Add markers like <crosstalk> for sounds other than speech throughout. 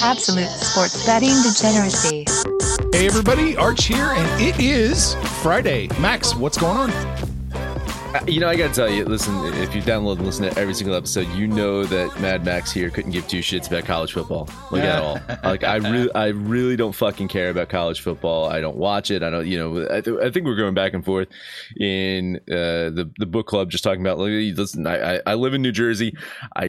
Absolute sports betting degeneracy. Hey everybody, Arch here, and it is Friday. Max, what's going on? Uh, You know, I gotta tell you, listen, if you download and listen to every single episode, you know that Mad Max here couldn't give two shits about college football. Like at all. <laughs> Like I really I really don't fucking care about college football. I don't watch it. I don't you know, I, th- I think we're going back and forth in uh, the the book club just talking about like, listen, I, I I live in New Jersey. I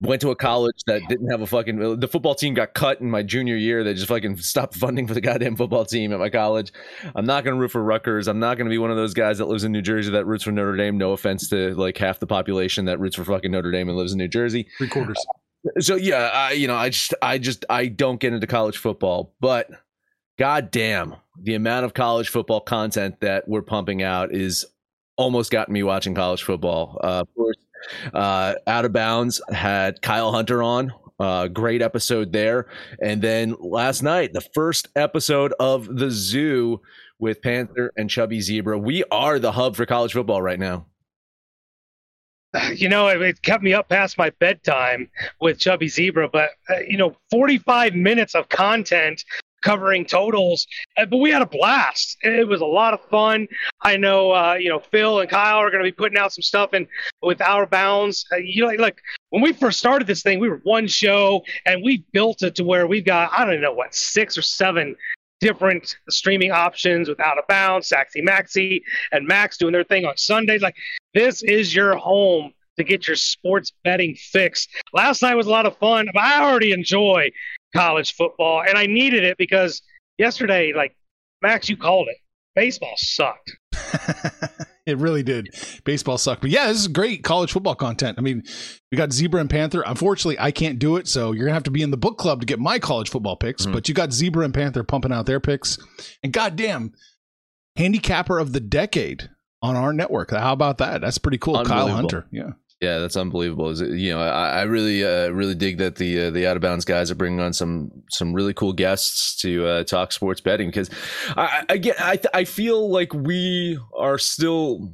went to a college that didn't have a fucking the football team got cut in my junior year. They just fucking stopped funding for the goddamn football team at my college. I'm not going to root for Rutgers. i'm not going to be one of those guys that lives in new jersey that roots for notre dame. No offense to like half the population that roots for fucking notre dame and lives in new jersey. Three quarters. so yeah i you know i just i just i don't get into college football. But god damn the amount of college football content that we're pumping out is almost gotten me watching college football. Uh of course uh out of bounds had kyle hunter on. Uh great episode there. And then last night the first episode of the zoo with panther and chubby zebra. We are the hub for college football right now. <laughs> You know, it, it kept me up past my bedtime with Chubby Zebra, but uh, you know, 45 minutes of content covering totals, uh, but we had a blast. It was a lot of fun. I know, uh, you know, Phil and Kyle are going to be putting out some stuff and with our bounds. Uh, you know, like when we first started this thing, we were one show, and we built it to where we've got I don't know what six or seven different streaming options with Out of Bounds, Saxy Maxi, and Max doing their thing on Sundays. Like this is your home to get your sports betting fix. Last night was a lot of fun, but I already enjoy college football, and I needed it because yesterday, like Max, you called it. Baseball sucked. <laughs> it really did. Baseball sucked. But yeah, this is great college football content. I mean, we got Zebra and Panther. Unfortunately, I can't do it, so you're gonna have to be in the book club to get my college football picks. Mhm. But you got Zebra and Panther pumping out their picks. And goddamn, handicapper of the decade on our network. How about that? That's pretty cool. Kyle Hunter. Yeah. Yeah, that's unbelievable. Is it- You know, I, I really, uh, really dig that the uh, the out of bounds guys are bringing on some some really cool guests to uh, talk sports betting because I, I I get I I feel like we are still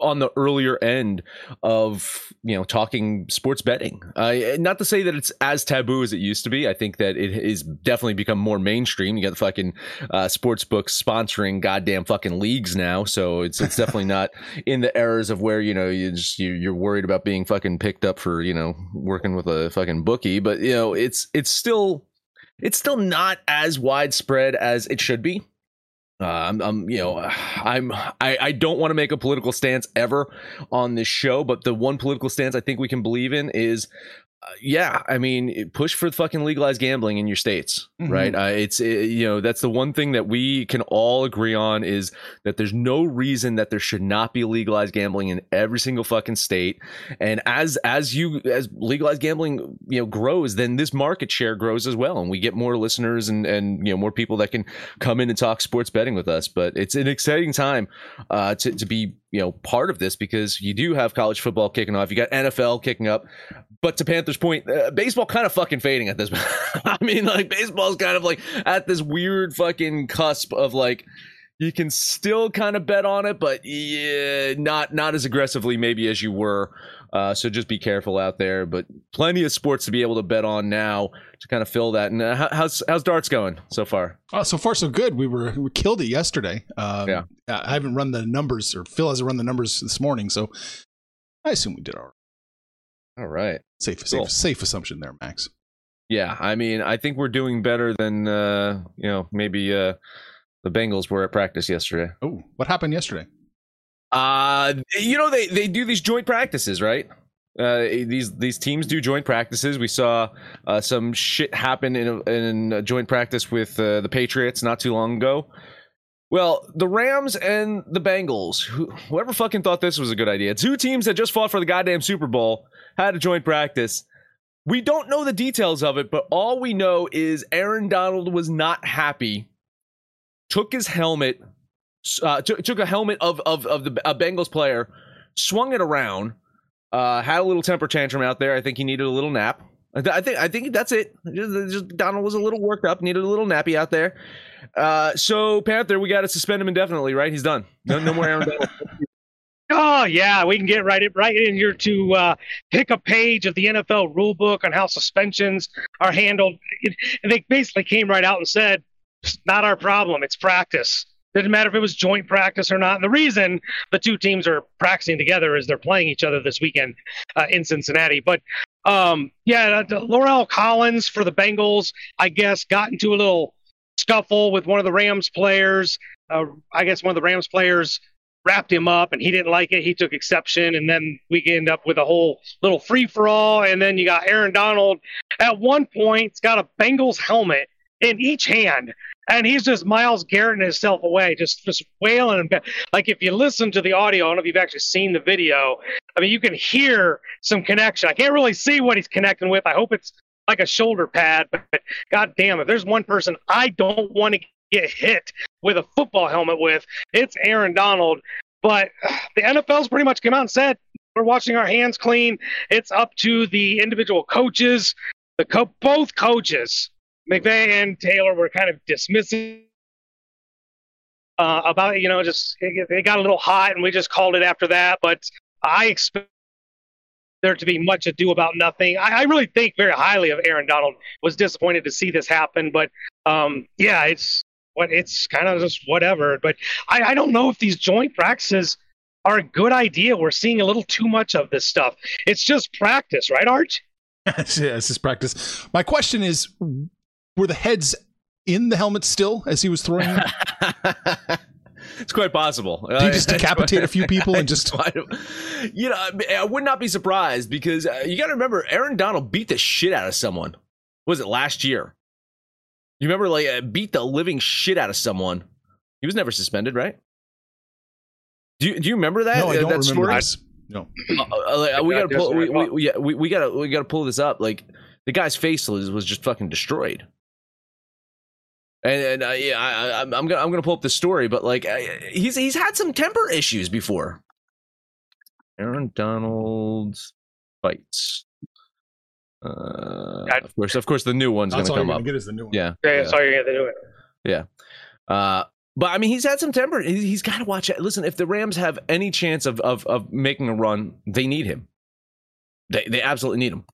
on the earlier end of you know talking sports betting. Uh, not to say that it's as taboo as it used to be. I think that it is definitely become more mainstream. You got the fucking uh, sports books sponsoring goddamn fucking leagues now, so it's it's definitely <laughs> not in the errors of where you know you just you, you're worried about being fucking picked up for you know working with a fucking bookie. But you know it's it's still it's still not as widespread as it should be. Uh, I'm, I'm, you know, I'm, I, I don't want to make a political stance ever on this show, but the one political stance I think we can believe in is, uh, yeah, I mean, push for the fucking legalized gambling in your states, Mhm. right? Uh, it's, uh, you know, that's the one thing that we can all agree on is that there's no reason that there should not be legalized gambling in every single fucking state. And as, as you, as legalized gambling, you know, grows, then this market share grows as well, and we get more listeners and and you know more people that can come in and talk sports betting with us. But it's an exciting time uh, to to be you know part of this because you do have college football kicking off, you got NFL kicking up. But to Panthers' point, uh, baseball kind of fucking fading at this. <laughs> I mean, like baseball's kind of like at this weird fucking cusp of like you can still kind of bet on it, but yeah, not not as aggressively maybe as you were. Uh, so just be careful out there. But plenty of sports to be able to bet on now to kind of fill that. And uh, how's how's darts going so far? Oh, so far so good. We were we killed it yesterday. Um, Yeah. I haven't run the numbers, or Phil hasn't run the numbers this morning, so I assume we did all right. All right. Safe, Cool. safe, safe assumption there, Max. Yeah, I mean, I think we're doing better than uh, you know maybe uh, the Bengals were at practice yesterday. Oh, what happened yesterday? Uh, you know they they do these joint practices, right? Uh, these these teams do joint practices. We saw uh, some shit happen in a, in a joint practice with uh, the Patriots not too long ago. Well, the Rams and the Bengals, who, whoever fucking thought this was a good idea, two teams that just fought for the goddamn Super Bowl, had a joint practice. We don't know the details of it, but all we know is Aaron Donald was not happy, took his helmet, uh, t- took a helmet of, of, of the a Bengals player, swung it around, uh, had a little temper tantrum out there. I think he needed a little nap. I, th- I think I think that's it. Just, just Donald was a little worked up, needed a little nappy out there. Uh, so Panther, we got to suspend him indefinitely, right? He's done. No, no more Aaron Donald. <laughs> Oh yeah, we can get right in, right in here to uh, pick a page of the NFL rulebook on how suspensions are handled. And they basically came right out and said, "It's not our problem. It's practice. Didn't matter if it was joint practice or not." And the reason the two teams are practicing together is they're playing each other this weekend uh, in Cincinnati. But um, yeah, uh, Laurel Collins for the Bengals, I guess, got into a little scuffle with one of the Rams players. Uh, I guess one of the Rams players wrapped him up and he didn't like it. He took exception. And then we end up with a whole little free for all. And then you got Aaron Donald at one point, he's got a Bengals helmet in each hand. And he's just Myles Garrett himself away, just just wailing. Like if you listen to the audio, I don't know if you've actually seen the video. I mean, you can hear some connection. I can't really see what he's connecting with. I hope it's like a shoulder pad, but god damn, if there's one person I don't want to get hit with a football helmet with, it's Aaron Donald. But <sighs> the NFL's pretty much come out and said we're washing our hands clean. It's up to the individual coaches. The co- both coaches, McVay and Taylor, were kind of dismissing uh, about you know just it, it got a little hot and we just called it after that. But I expect there to be much ado about nothing. I, I, really think very highly of Aaron Donald. Was disappointed to see this happen, but um, yeah, it's what it's kind of just whatever. But I, I don't know if these joint practices are a good idea. We're seeing a little too much of this stuff. It's just practice, right, Arch? <laughs> yeah, it's just practice. My question is, were the heads in the helmet still as he was throwing? <laughs> it's quite possible. Did he just <laughs> decapitate a few people and just? you know, I would not be surprised because uh, you got to remember, Aaron Donald beat the shit out of someone. was it last year? You remember, like, uh, beat the living shit out of someone. He was never suspended, right? Do you, do you remember that? No, I don't that remember this. No, uh, uh, we gotta pull. We, we, we, we, we gotta we gotta pull this up. Like the guy's face was, was just fucking destroyed. And, and uh, yeah, I, am gonna I'm gonna pull up the story, but like he's he's had some temper issues before. Aaron Donald fights. Uh, of course, of course, the new one's gonna come up. Get is the new one. Yeah, yeah, yeah. Sorry, you're gonna do it. Yeah. Uh, but I mean, he's had some temper. He's, he's got to watch it. Listen, if the Rams have any chance of, of of making a run, they need him. They they absolutely need him.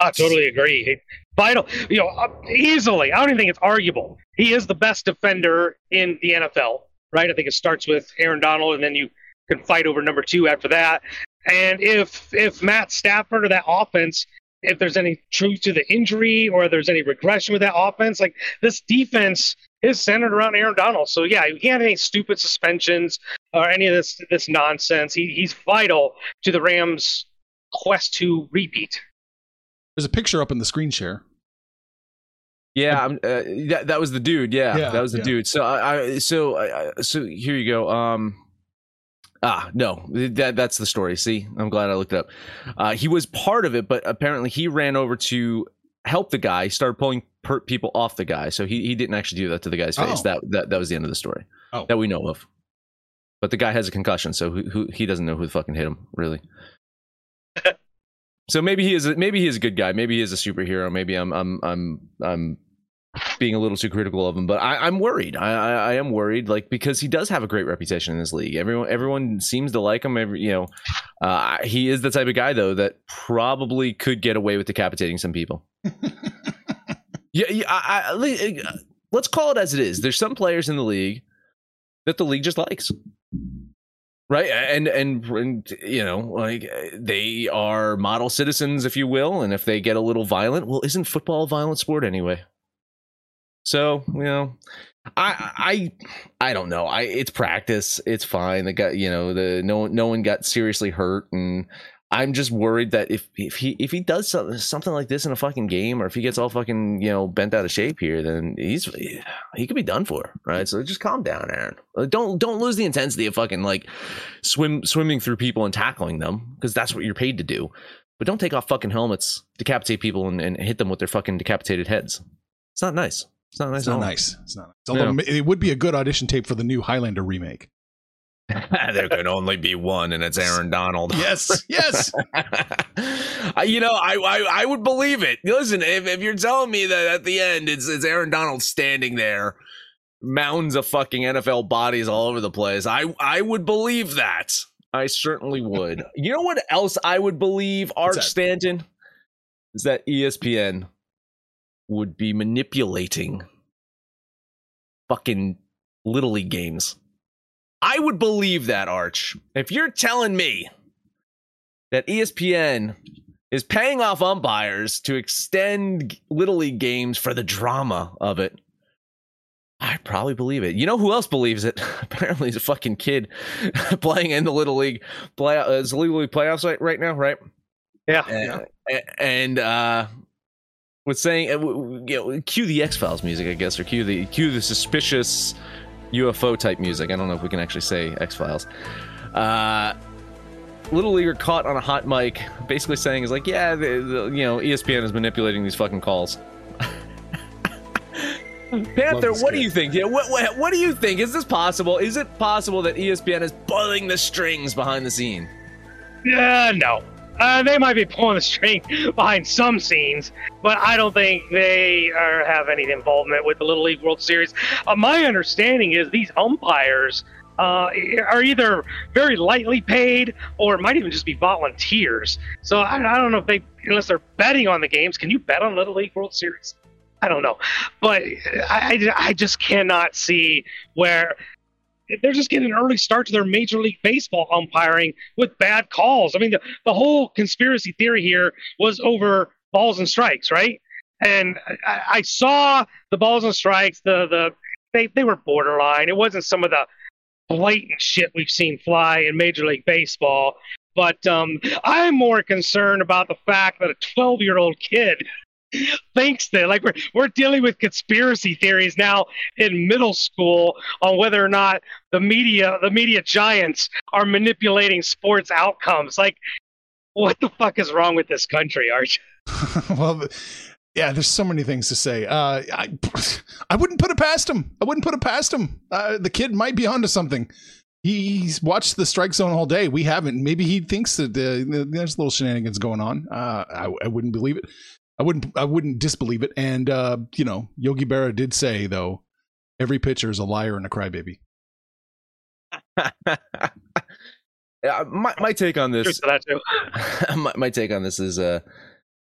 I totally agree. Vital, you know, easily. I don't even think it's arguable. He is the best defender in the NFL, right? I think it starts with Aaron Donald, and then you can fight over number two after that. And if if Matt Stafford or that offense, if there's any truth to the injury or there's any regression with that offense, like this defense is centered around Aaron Donald. So yeah, he can't any stupid suspensions or any of this this nonsense. He, he's vital to the Rams' quest to repeat. There's a picture up in the screen share. Yeah, uh, that that was the dude. Yeah, Yeah, that was the yeah. dude. So I, I so I, I- so here you go. Um, ah, no, that that's the story. See, I'm glad I looked it up. Uh, he was part of it, but apparently he ran over to help the guy. He started pulling per- people off the guy, so he he didn't actually do that to the guy's face. Oh. That that that was the end of the story Oh. that we know of. But the guy has a concussion, so who, who he doesn't know who fucking hit him, really. <laughs> so maybe he is a, maybe he is a good guy. Maybe he is a superhero. Maybe I'm I'm I'm I'm being a little too critical of him, but I, I'm worried. I, I I am worried, like because he does have a great reputation in this league. Everyone everyone seems to like him. Every you know, uh, he is the type of guy though that probably could get away with decapitating some people. <laughs> yeah, yeah I, I, uh, let's call it as it is. There's some players in the league that the league just likes. Right, and, and and you know, like they are model citizens, if you will, and if they get a little violent, well, isn't football a violent sport anyway? So you know, I I I don't know. I it's practice. It's fine. The guy, you know, the no no one got seriously hurt, and I'm just worried that if if he if he does something something like this in a fucking game, or if he gets all fucking you know bent out of shape here, then he's he could be done for, right? So just calm down, Aaron. Uh, don't don't lose the intensity of fucking like swim swimming through people and tackling them because that's what you're paid to do. But don't take off fucking helmets, decapitate people, and, and hit them with their fucking decapitated heads. It's not nice. It's not nice. It's not at nice. It's not. Nice. Although it would be a good audition tape for the new Highlander remake. <laughs> there can only be one, and it's Aaron Donald. Yes, yes. <laughs> You know, I, I I would believe it. Listen, if, if you're telling me that at the end it's it's Aaron Donald standing there, mounds of fucking NFL bodies all over the place, I I would believe that. I certainly would. <laughs> you know what else I would believe, Arch? Stanton, is that ESPN would be manipulating fucking little league games. I would believe that, Arch. If you're telling me that ESPN is paying off umpires to extend little league games for the drama of it, I probably believe it. You know who else believes it? <laughs> Apparently, he's a fucking kid <laughs> playing in the little league play. Uh, it's little league playoffs right, right now, right? Yeah. Uh, and uh, was saying, uh, w- w- you know, cue the X Files music, I guess, or cue the cue the suspicious UFO type music. I don't know if we can actually say X Files. Uh, Little Leaguer caught on a hot mic, basically saying, "Is like, yeah, the, the, you know, ESPN is manipulating these fucking calls." <laughs> Panther, this what do you think? Yeah, what, what what do you think? Is this possible? Is it possible that ESPN is pulling the strings behind the scene? Uh, no. Uh, they might be pulling the string <laughs> behind some scenes, but I don't think they are, have any involvement with the Little League World Series. Uh, my understanding is these umpires uh, are either very lightly paid or might even just be volunteers. So I, I don't know if they, unless they're betting on the games, can you bet on Little League World Series? I don't know, but I, I just cannot see where they're just getting an early start to their Major League Baseball umpiring with bad calls. I mean, the, the whole conspiracy theory here was over balls and strikes, right? And I, I saw the balls and strikes. The the they they were borderline. It wasn't some of the blatant shit we've seen fly in Major League Baseball. But um, I'm more concerned about the fact that a 12 year old kid <laughs> thinks that like we're we're dealing with conspiracy theories now in middle school on whether or not the media the media giants are manipulating sports outcomes like what the fuck is wrong with this country arch <laughs> <laughs> well, yeah, there's so many things to say. Uh, I, I wouldn't put it past him. I wouldn't put it past him. Uh, the kid might be onto something. He's watched the strike zone all day. We haven't. Maybe he thinks that uh, there's little shenanigans going on. Uh, I, I wouldn't believe it. I wouldn't. I wouldn't disbelieve it. And uh, you know, Yogi Berra did say though, every pitcher is a liar and a crybaby. <laughs> Yeah, my my take on this that too. <laughs> my, my take on this is uh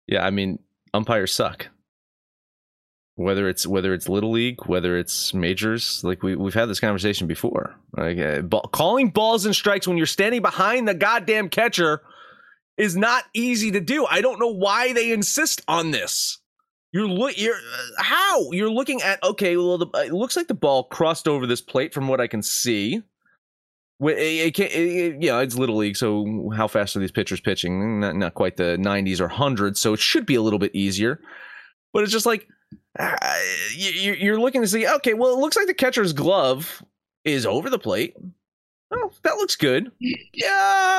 yeah i mean umpires suck whether it's whether it's little league whether it's majors like we, we've had this conversation before like uh, ball, calling balls and strikes when you're standing behind the goddamn catcher is not easy to do i don't know why they insist on this you're look you're uh, how you're looking at okay well the, it looks like the ball crossed over this plate from what i can see It, it, can't- it, it- you know, it's little league, so how fast are these pitchers pitching? Not, not quite the 90s or 100s, so it should be a little bit easier. But it's just like uh, you- you're looking to see. Okay, well, it looks like the catcher's glove is over the plate. Oh, that looks good. <laughs> Yeah,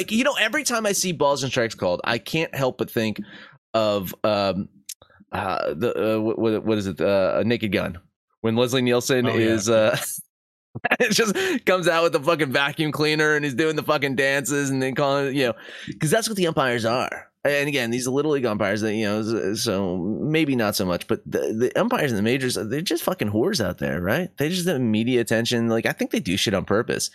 strike. You know, every time I see balls and strikes called, I can't help but think of um, uh, the uh, what, what is it? Uh, a Naked Gun. When Leslie Nielsen Oh, yeah. is uh, <laughs> it just comes out with the fucking vacuum cleaner and he's doing the fucking dances and then calling you know, because that's what the umpires are. And again, these are little league umpires that you know, so maybe not so much, but the, the umpires in the majors, they're just fucking whores out there, right? They just have media attention. Like I think they do shit on purpose.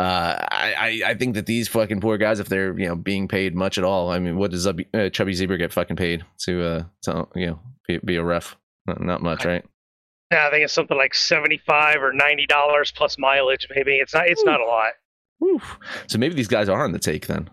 Uh, I, I think that these fucking poor guys, if they're you know being paid much at all, I mean, what does Zubby, uh, Chubby Zebra get fucking paid to uh to you know be, be a ref? Not, not much, right? yeah i think it's something like 75 or 90 dollars plus mileage maybe it's not it's not a lot Whew. So maybe these guys are on the take then.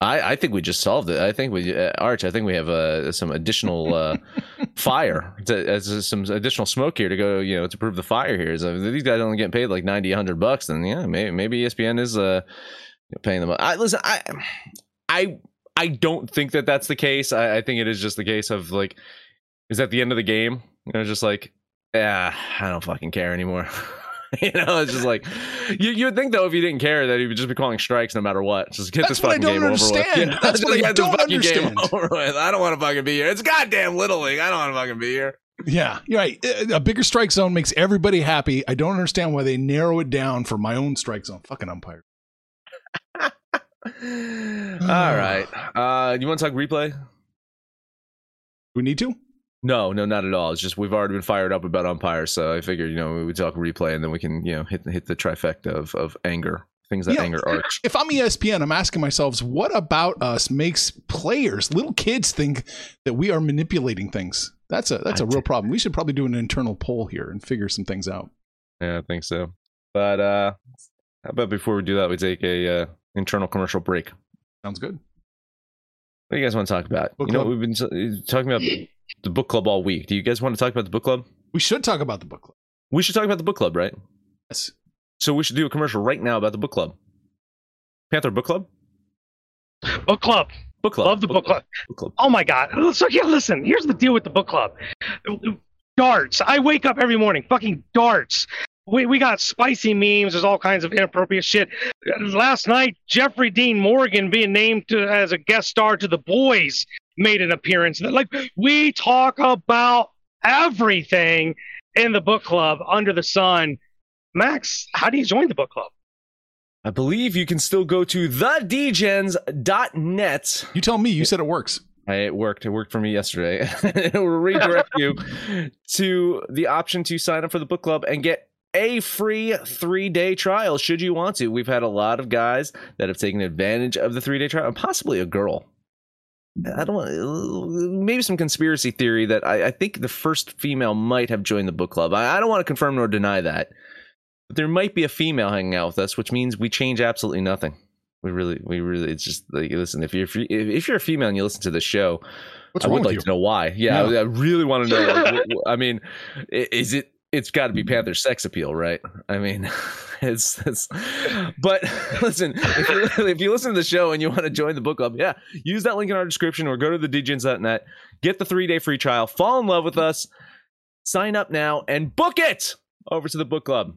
I, I think we just solved it. I think we, uh, Arch. I think we have uh, some additional uh, <laughs> fire, to, as some additional smoke here to go, you know, to prove the fire here. So if these guys only getting paid like 90, 100 bucks, then yeah, maybe maybe ESPN is uh, paying them. I listen. I I I don't think that that's the case. I, I think it is just the case of like, is at the end of the game, you know, just like, yeah, I don't fucking care anymore. <laughs> <laughs> you know, it's just like you you would think though if you didn't care that he would just be calling strikes no matter what. Just get That's this fucking game over with. understand. That's what I don't understand. <laughs> I don't want to fucking be here. It's goddamn little league. I don't want to fucking be here. Yeah, you're right. A bigger strike zone makes everybody happy. I don't understand why they narrow it down for my own strike zone. Fucking umpire. <sighs> All right. <sighs> Uh, you want to talk replay? We need to? No, no, not at all. It's just we've already been fired up about umpires, so I figured you know we would talk replay and then we can you know hit hit the trifecta of of anger things that anger arch. If I'm ESPN, I'm asking myself, what about us makes players, little kids, think that we are manipulating things? That's a that's a real problem. We should probably do an internal poll here and figure some things out. Yeah, I think so. But uh, how about before we do that, we take a uh, internal commercial break. Sounds good. What do you guys want to talk about? Book you know, club. we've been uh, talking about the book club all week. Do you guys want to talk about the book club? We should talk about the book club. We should talk about the book club, right? Yes. So we should do a commercial right now about the book club. Panther Book Club. Book club. Book club. Love the book club. Book club. Oh my god. So yeah, listen, here's the deal with the book club. Darts. I wake up every morning, fucking darts. We, we got spicy memes. There's all kinds of inappropriate shit. Last night, Jeffrey Dean Morgan being named to, as a guest star to The Boys made an appearance. Like we talk about everything in the book club under the sun. Max, how do you join the book club? I believe you can still go to thedegens.net. You tell me. You said it works. I, it worked. It worked for me yesterday. <laughs> it will redirect <laughs> you to the option to sign up for the book club and get a free three day trial should you want to. We've had a lot of guys that have taken advantage of the three day trial, and possibly a girl. I don't want maybe some conspiracy theory that I, I think the first female might have joined the book club. I, I don't want to confirm nor deny that, but there might be a female hanging out with us, which means we change absolutely nothing. We really, we really, it's just like listen. If you're if you- if you're a female and you listen to the show, What's I would like you? to know why. Yeah, Yeah. I, I really want to know. Like, <laughs> I mean, is it? It's got to be mm-hmm. Panther's sex appeal, right? I mean, <laughs> it's it's. But <laughs> listen, if you, <laughs> if you listen to the show and you want to join the book club, yeah, use that link in our description or go to the degens.net, get the three day free trial, fall in love with us, sign up now, and book it over to the book club.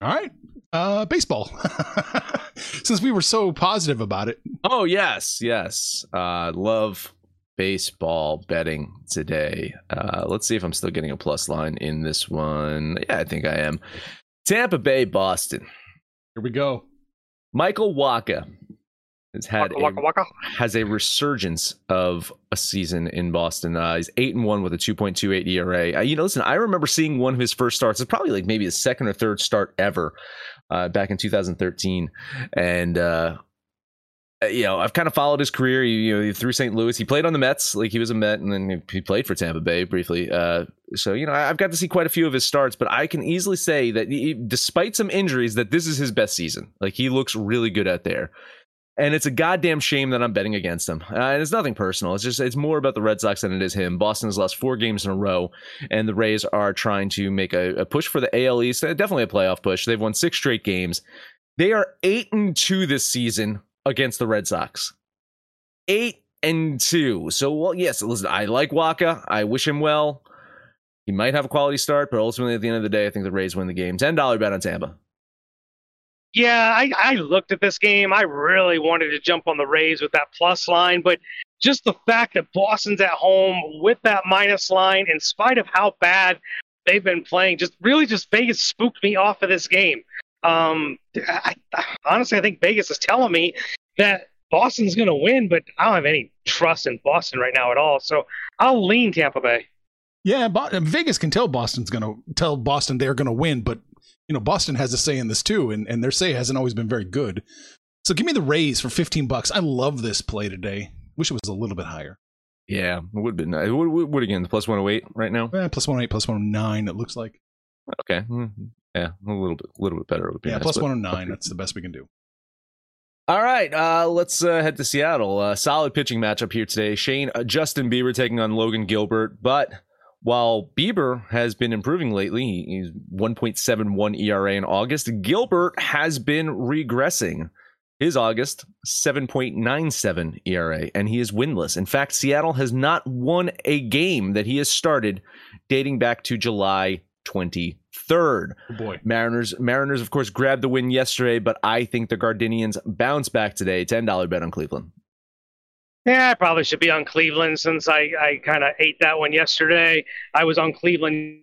All right. Uh, baseball. <laughs> Since we were so positive about it, Oh yes, yes. Uh, love baseball betting today. Uh, let's see if I'm still getting a plus line in this one. Yeah, I think I am. Tampa Bay, Boston. here we go. Michael Wacha has had Wacha, a, waka. has a resurgence of a season in Boston. Uh, he's eight and one with a 2.28 ERA. Uh, you know, listen, I remember seeing one of his first starts. It's probably like maybe his second or third start ever uh, back in 2013, and. uh uh, you know, I've kind of followed his career. You, you know, through St. Louis, he played on the Mets, like he was a Met, and then he played for Tampa Bay briefly. Uh, so you know, I've got to see quite a few of his starts, but I can easily say that he, despite some injuries, that this is his best season. Like he looks really good out there, and it's a goddamn shame that I'm betting against him. Uh, and it's nothing personal. It's just it's more about the Red Sox than it is him. Boston has lost four games in a row, and the Rays are trying to make a, a push for the AL East. Uh, Definitely a playoff push. They've won six straight games. They are eight and two this season against the Red Sox. Eight and two. So, well, yes, listen, I like Wacha. I wish him well. He might have a quality start, but ultimately, at the end of the day, I think the Rays win the game. $10 bet on Tampa. Yeah, I, I looked at this game. I really wanted to jump on the Rays with that plus line, but just the fact that Boston's at home with that minus line, in spite of how bad they've been playing, just really just Vegas spooked me off of this game. Um, I, I, honestly, I think Vegas is telling me that Boston's going to win, but I don't have any trust in Boston right now at all. So I'll lean Tampa Bay. Yeah, Vegas can tell Boston's going to tell Boston they're going to win, but you know Boston has a say in this too, and and their say hasn't always been very good. So give me the Rays for fifteen bucks. I love this play today. Wish it was a little bit higher. Yeah, it would have been nice. What, what, what again? The plus one hundred oh eight right now. Eh, plus one hundred oh eight, plus one hundred nine. It looks like. Okay. Mm-hmm. Yeah, a little bit, a little bit better. yeah, nice, plus one hundred nine. That's the best we can do. All right, uh, let's uh, head to Seattle. Uh, solid pitching matchup here today. Shane, uh, Justin Bieber taking on Logan Gilbert. But while Bieber has been improving lately, he's 1.71 ERA in August. Gilbert has been regressing. His August 7.97 ERA, and he is winless. In fact, Seattle has not won a game that he has started dating back to July 23rd. Oh boy. Mariners, Mariners, of course, grabbed the win yesterday, but I think the Gardenians bounce back today. $10 bet on Cleveland. Yeah, I probably should be on Cleveland since I, I kind of ate that one yesterday. I was on Cleveland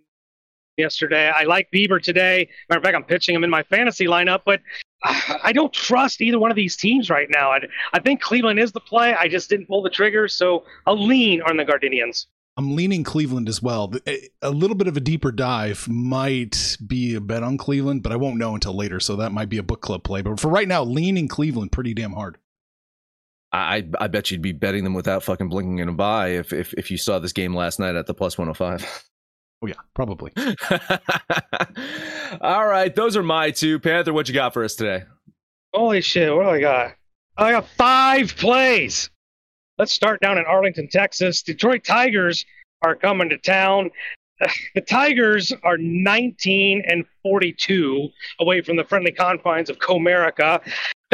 yesterday. I like Bieber today. Matter of fact, I'm pitching him in my fantasy lineup, but <sighs> I don't trust either one of these teams right now. I, I think Cleveland is the play. I just didn't pull the trigger, so I'll lean on the Gardenians. I'm leaning Cleveland as well. Eh, a little bit of a deeper dive might be a bet on Cleveland, but I won't know until later. So that might be a book club play. But for right now, leaning Cleveland pretty damn hard. I I bet you'd be betting them without fucking blinking an eye if if if you saw this game last night at the plus 105. Oh yeah, probably. <laughs> All right, those are my two. Panther, what you got for us today? Holy shit, what do I got? I got five plays. Let's start down in Arlington, Texas. Detroit Tigers are coming to town. <sighs> The Tigers are 19 and 42 away from the friendly confines of Comerica.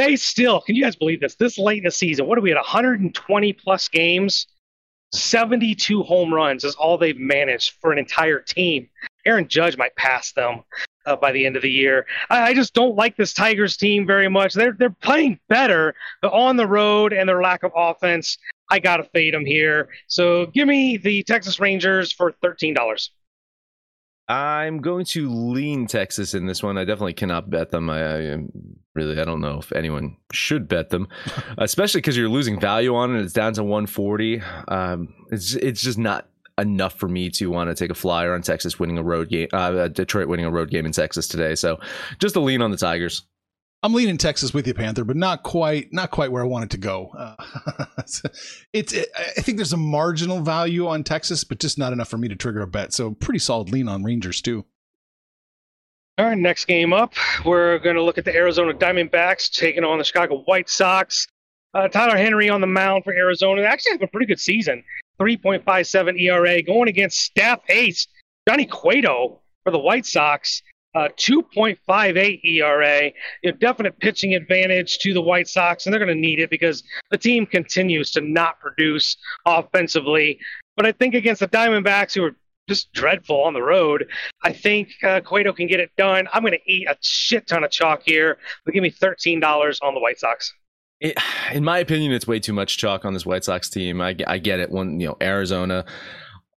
They still, can you guys believe this? This late in the season, what are we at 120 plus games? 72 home runs is all they've managed for an entire team. Aaron Judge might pass them uh, by the end of the year. I, I, just don't like this Tigers team very much. They're they're playing better, but on the road and their lack of offense, I gotta fade them here. So give me the Texas Rangers for thirteen dollars. I'm going to lean Texas in this one. I definitely cannot bet them. I, I really, I don't know if anyone should bet them, <laughs> especially because you're losing value on it. It's down to 140. Um, it's it's just not enough for me to want to take a flyer on Texas winning a road game, uh, Detroit winning a road game in Texas today. So just a lean on the Tigers. I'm leaning Texas with you, Panther, but not quite, not quite where I want it to go. Uh, <laughs> it's, it, I think there's a marginal value on Texas, but just not enough for me to trigger a bet. So pretty solid lean on Rangers too. All right, next game up, we're going to look at the Arizona Diamondbacks taking on the Chicago White Sox. Uh, Tyler Henry on the mound for Arizona. They actually have a pretty good season. 3.57 ERA going against staff ace Johnny Cueto for the White Sox. Uh, 2.58 ERA, a definite pitching advantage to the White Sox, and they're going to need it because the team continues to not produce offensively. But I think against the Diamondbacks, who are just dreadful on the road, I think uh, Cueto can get it done. I'm going to eat a shit ton of chalk here, but give me $13 on the White Sox. It, in my opinion, it's way too much chalk on this White Sox team. I, I get it. When you know Arizona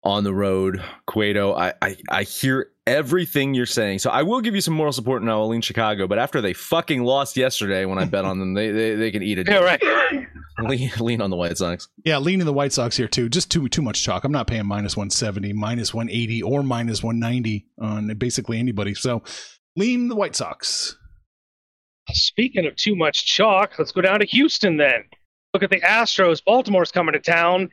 on the road, Cueto, I, I, I hear everything you're saying. So I will give you some moral support now. I'll lean Chicago, but after they fucking lost yesterday, when I bet on them, they they, they can eat it. Yeah, right. <laughs> lean, lean on the White Sox. Yeah, leaning the White Sox here too. Just too too much chalk. I'm not paying minus 170, minus 180, or minus 190 on basically anybody. So lean the White Sox. Speaking of too much chalk, let's go down to Houston then. Look at the Astros. Baltimore's coming to town.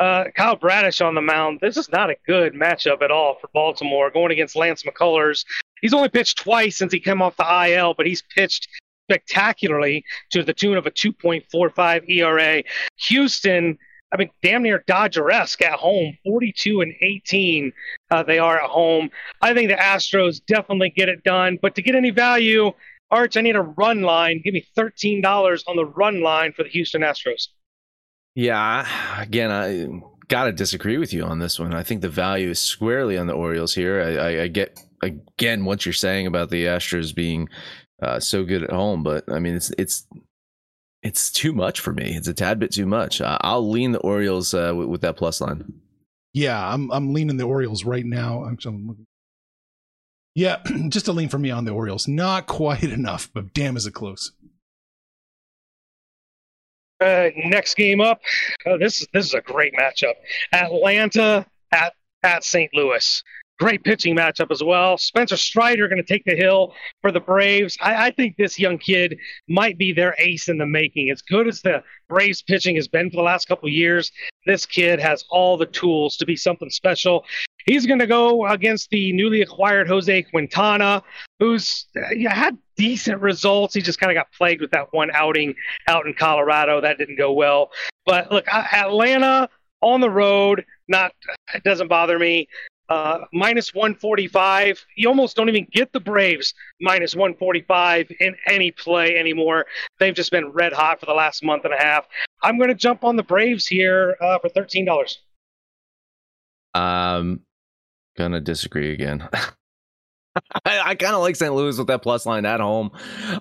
Uh, Kyle Bradish on the mound. This is not a good matchup at all for Baltimore going against Lance McCullers. He's only pitched twice since he came off the IL, but he's pitched spectacularly to the tune of a 2.45 ERA. Houston, I mean, damn near Dodger-esque at home, 42 and 18. Uh, they are at home. I think the Astros definitely get it done, but to get any value, Arch, I need a run line. Give me $13 on the run line for the Houston Astros. Yeah, again, I got to disagree with you on this one. I think the value is squarely on the Orioles here. I, I, I get, again, what you're saying about the Astros being uh, so good at home. But I mean, it's it's it's too much for me. It's a tad bit too much. Uh, I'll lean the Orioles uh, with, with, that plus line. Yeah, I'm I'm leaning the Orioles right now. I'm looking. Yeah, <clears throat> just a lean for me on the Orioles. Not quite <laughs> enough, but damn, is it close. Uh, next game up, oh, this is this is a great matchup. Atlanta at at St. Louis. Great pitching matchup as well. Spencer Strider going to take the hill for the Braves. I, I, think this young kid might be their ace in the making. As good as the Braves pitching has been for the last couple years, this kid has all the tools to be something special. He's going to go against the newly acquired Jose Quintana, who's yeah, had decent results. He just kind of got plagued with that one outing out in Colorado. That didn't go well. But look, Atlanta on the road, not it doesn't bother me. Uh, minus 145. You almost don't even get the Braves minus 145 in any play anymore. They've just been red hot for the last month and a half. I'm going to jump on the Braves here uh, for $13. Um, gonna disagree again. <laughs> I, I kind of like St. Louis with that plus line at home.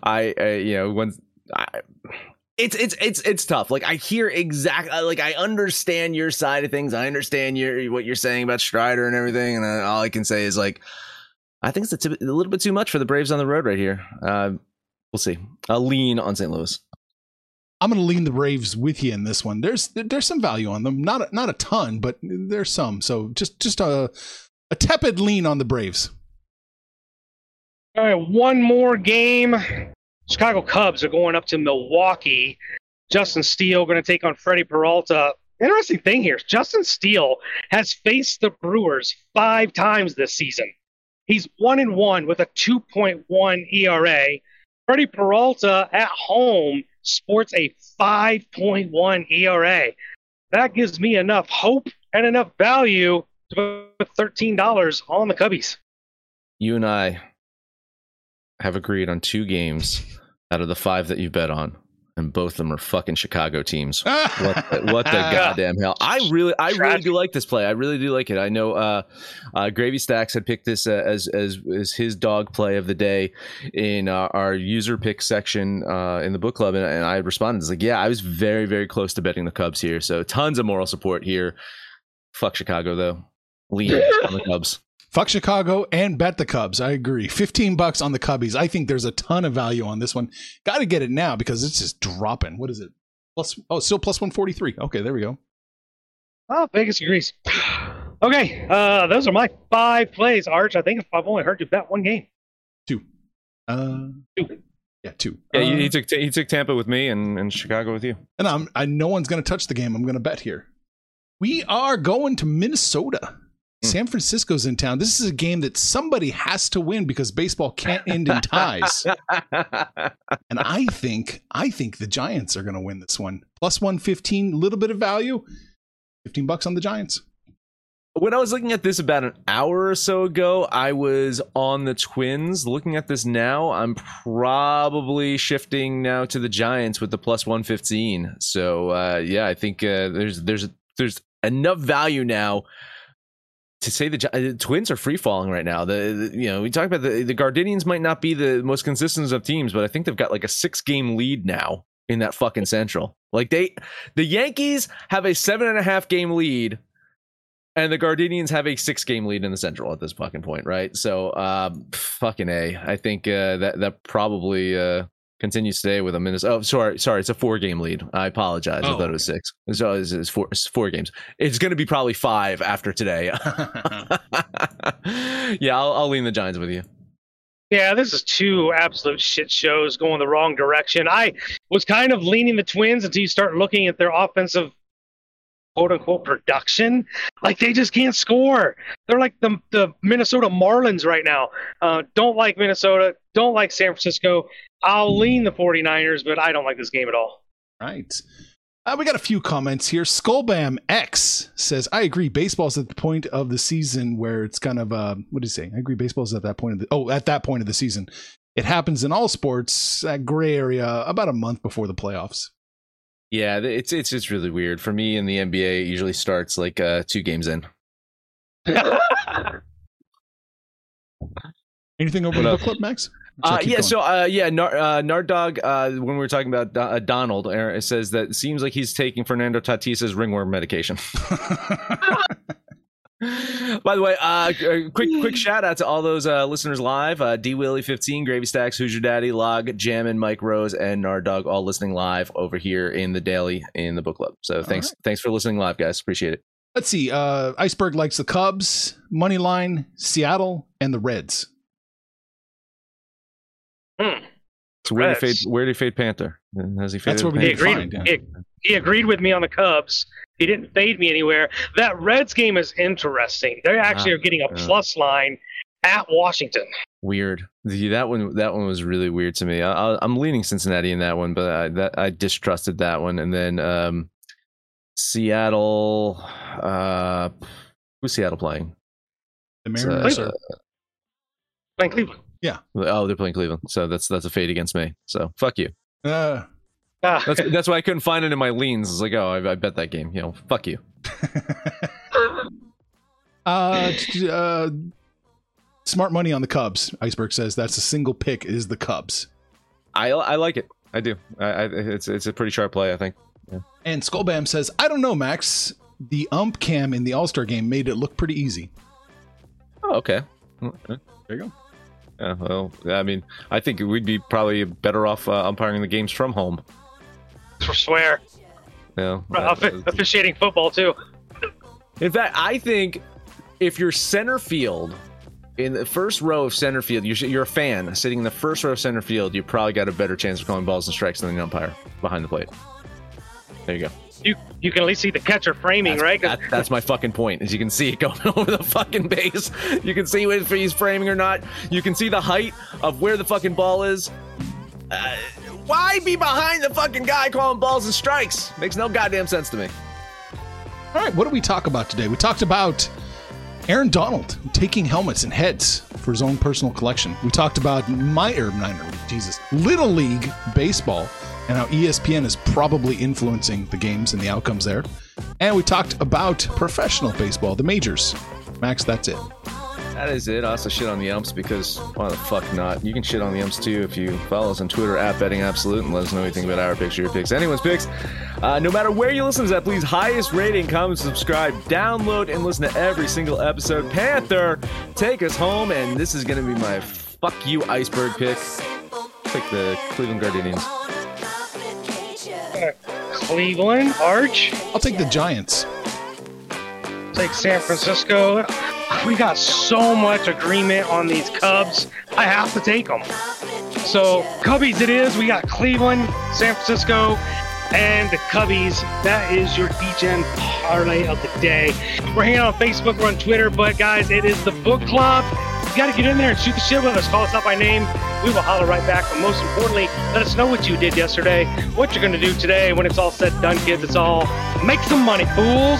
I, I you know, when I, it's it's it's it's tough. Like I hear exactly like I understand your side of things. I understand your what you're saying about Strider and everything, and all I can say is like I think it's a, t- a little bit too much for the Braves on the road right here. Uh, we'll see. I'll lean on St. Louis. I'm going to lean the Braves with you in this one. There's there's some value on them, not a, not a ton, but there's some. So just just a a tepid lean on the Braves. All right, one more game. Chicago Cubs are going up to Milwaukee. Justin Steele going to take on Freddie Peralta. Interesting thing here Justin Steele has faced the Brewers five times this season. He's one and one with a 2.1 ERA. Freddie Peralta at home sports a 5.1 ERA. That gives me enough hope and enough value to put $13 on the Cubbies. You and I have agreed on two games out of the five that you bet on, and both of them are fucking Chicago teams. <laughs> what, the, what the goddamn hell? I really, I really do like this play. I really do like it. I know uh, uh, Gravy Stacks had picked this uh, as as as his dog play of the day in uh, our user pick section uh, in the book club, and, and I responded, "It's like, yeah, I was very very close to betting the Cubs here. So tons of moral support here. Fuck Chicago though. Lean <laughs> on the Cubs." Fuck Chicago and bet the Cubs. I agree. 15 bucks on the Cubbies. I think there's a ton of value on this one. Got to get it now because it's just dropping. What is it? Plus oh, still plus 143. Okay, there we go. Oh, Vegas agrees. <sighs> Okay, uh, those are my five plays, Arch. I think I've only heard you bet one game. Two. Uh, two. Yeah, two. Yeah, uh, he took he took Tampa with me and, and Chicago with you. And I'm I no one's gonna touch the game. I'm gonna bet here. We are going to Minnesota. Hmm. San Francisco's in town. This is a game that somebody has to win because baseball can't end in ties. <laughs> and I think I think the Giants are going to win this one. Plus 115, little bit of value. 15 bucks on the Giants. When I was looking at this about an hour or so ago, I was on the Twins. Looking at this now, I'm probably shifting now to the Giants with the plus 115. So uh, yeah, I think uh, there's there's there's enough value now to say the, the uh, Twins are free falling right now. The, the, you know we talk about the the Guardians might not be the most consistent of teams, but I think they've got like a six game lead now in that fucking Central. Like they, the Yankees have a seven and a half game lead, and the Guardians have a six game lead in the Central at this fucking point, right? So, um, fucking a. I think uh, that that probably uh, continues today with a minute. Oh, sorry, sorry. It's a four game lead. I apologize. Oh. I thought it was six. So it's, it's four. It's four games. It's going to be probably five after today. <laughs> <laughs> yeah, I'll, I'll lean the Giants with you. Yeah, this is two absolute shit shows going the wrong direction. I was kind of leaning the Twins until you start looking at their offensive quote unquote production. Like they just can't score. They're like the the Minnesota Marlins right now. Uh, don't like Minnesota. Don't like San Francisco. I'll lean the 49ers, but I don't like this game at all. Right. Uh, we got a few comments here. Skullbam X says, "I agree. Baseball's at the point of the season where it's kind of uh, what is he say? I agree. Baseball's at that point of the oh, at that point of the season. It happens in all sports. That gray area about a month before the playoffs. Yeah, it's it's just really weird for me. In the NBA, it usually starts like uh, two games in. <laughs> Anything over the clip, Max? Sorry, Uh, yeah, going. so uh, yeah, Nar- uh, Nardog. Uh, when we were talking about Do- uh, Donald, uh, it says that it seems like he's taking Fernando Tatis's ringworm medication. <laughs> <laughs> By the way, uh, uh, quick quick shout out to all those uh, listeners live. Uh, D Willie fifteen, Gravy Stacks, Who's Your Daddy, Log, Jammin, Mike Rose, and Nardog all listening live over here in the daily in the book club. So thanks right. thanks for listening live, guys. Appreciate it. Let's see. Uh, Iceberg likes the Cubs, money line, Seattle, and the Reds. Hmm. So where did he fade? Where did he fade Panther? Has he faded? That's what we He need to agreed. find. yeah. He, he agreed with me on the Cubs. He didn't fade me anywhere. That Reds game is interesting. They actually Ah, are getting a yeah. plus line at Washington. Weird. The- That one. That one was really weird to me. I, I, I'm leaning Cincinnati in that one, but I, that I distrusted that one. And then um, Seattle. Uh, who's Seattle playing? The Mariners. uh, Playing Cleveland. Yeah. Oh, they're playing Cleveland. So that's that's a fade against me. So fuck you. uh, Ah, That's <laughs> that's why I couldn't find it in my leans. It's like, oh, I, I bet that game. You know, fuck you. <laughs> uh, t- uh, smart money on the Cubs. Iceberg says that's a single pick is the Cubs. I I like it. I do. I, I it's it's a pretty sharp play. I think. And Skullbam says, I don't know, Max. The ump cam in the All Star game made it look pretty easy. Oh, okay. Okay. There you go. Yeah, well, I mean, I think we'd be probably better off uh, umpiring the games from home. I swear. Yeah. Offi- officiating football too. In fact, I think if you're center field in the first row of center field, you're, you're a fan sitting in the first row of center field, you probably got a better chance of calling balls and strikes than the umpire behind the plate. There you go. You you can at least see the catcher framing, That's, right? 'Cause that- that's my fucking point. Is you can see it going <laughs> over the fucking base. You can see if he's framing or not. You can see the height of where the fucking ball is. Uh, why be behind the fucking guy calling balls and strikes? Makes no goddamn sense to me. All right, what did we talk about today? We talked about Aaron Donald taking helmets and heads for his own personal collection. We talked about minor, minor league, Jesus, little league baseball and how ESPN is probably influencing the games and the outcomes there. And we talked about professional baseball, the majors. Max, that's it. That is it. I also shit on the umps because why the fuck not? You can shit on the umps too if you follow us on Twitter at Betting Absolute and let us know anything about our picks, your picks, anyone's picks. Uh, no matter where you listen to that, please highest rating, comment, subscribe, download, and listen to every single episode. Panther, take us home, and this is gonna be my fuck you iceberg pick. Pick the Cleveland Guardians. Cleveland, Arch, I'll take the Giants. take San Francisco. We got so much agreement on these Cubs. I have to take them. So Cubbies it is. We got Cleveland, San Francisco, and the Cubbies. That is your Degen parlay of the day. We're hanging out on Facebook, we're on Twitter, but guys, it is the book club. You got to get in there and shoot the shit with us. Call us out by name. We will holler right back. But most importantly, let us know what you did yesterday, what you're going to do today. When it's all said and done, kids, it's all make some money, fools.